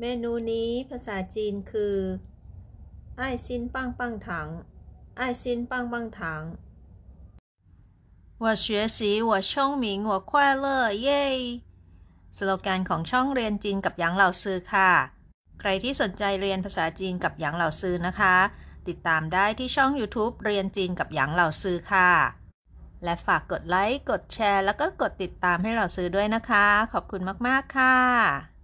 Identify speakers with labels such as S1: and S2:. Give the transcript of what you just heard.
S1: เมนูนี้ภาษาจีนคือไอซินปังปังถังไอซินปังปังถัง
S2: 我学习我聪明我快乐เย่สโลแกนของช่องเรียนจีนกับหยางเหล่าซือค่ะ ใครที่สนใจเรียนภาษาจีนกับหยางเหล่าซือนะคะ ติดตามได้ที่ช่อง YouTube เรียนจีนกับหยางเหล่าซือค่ะ และฝากกดไลค์ กดแชร์ แล้วก็กดติดตามให้เราซื้อด้วยนะคะ ขอบคุณมาก ๆ ค่ะ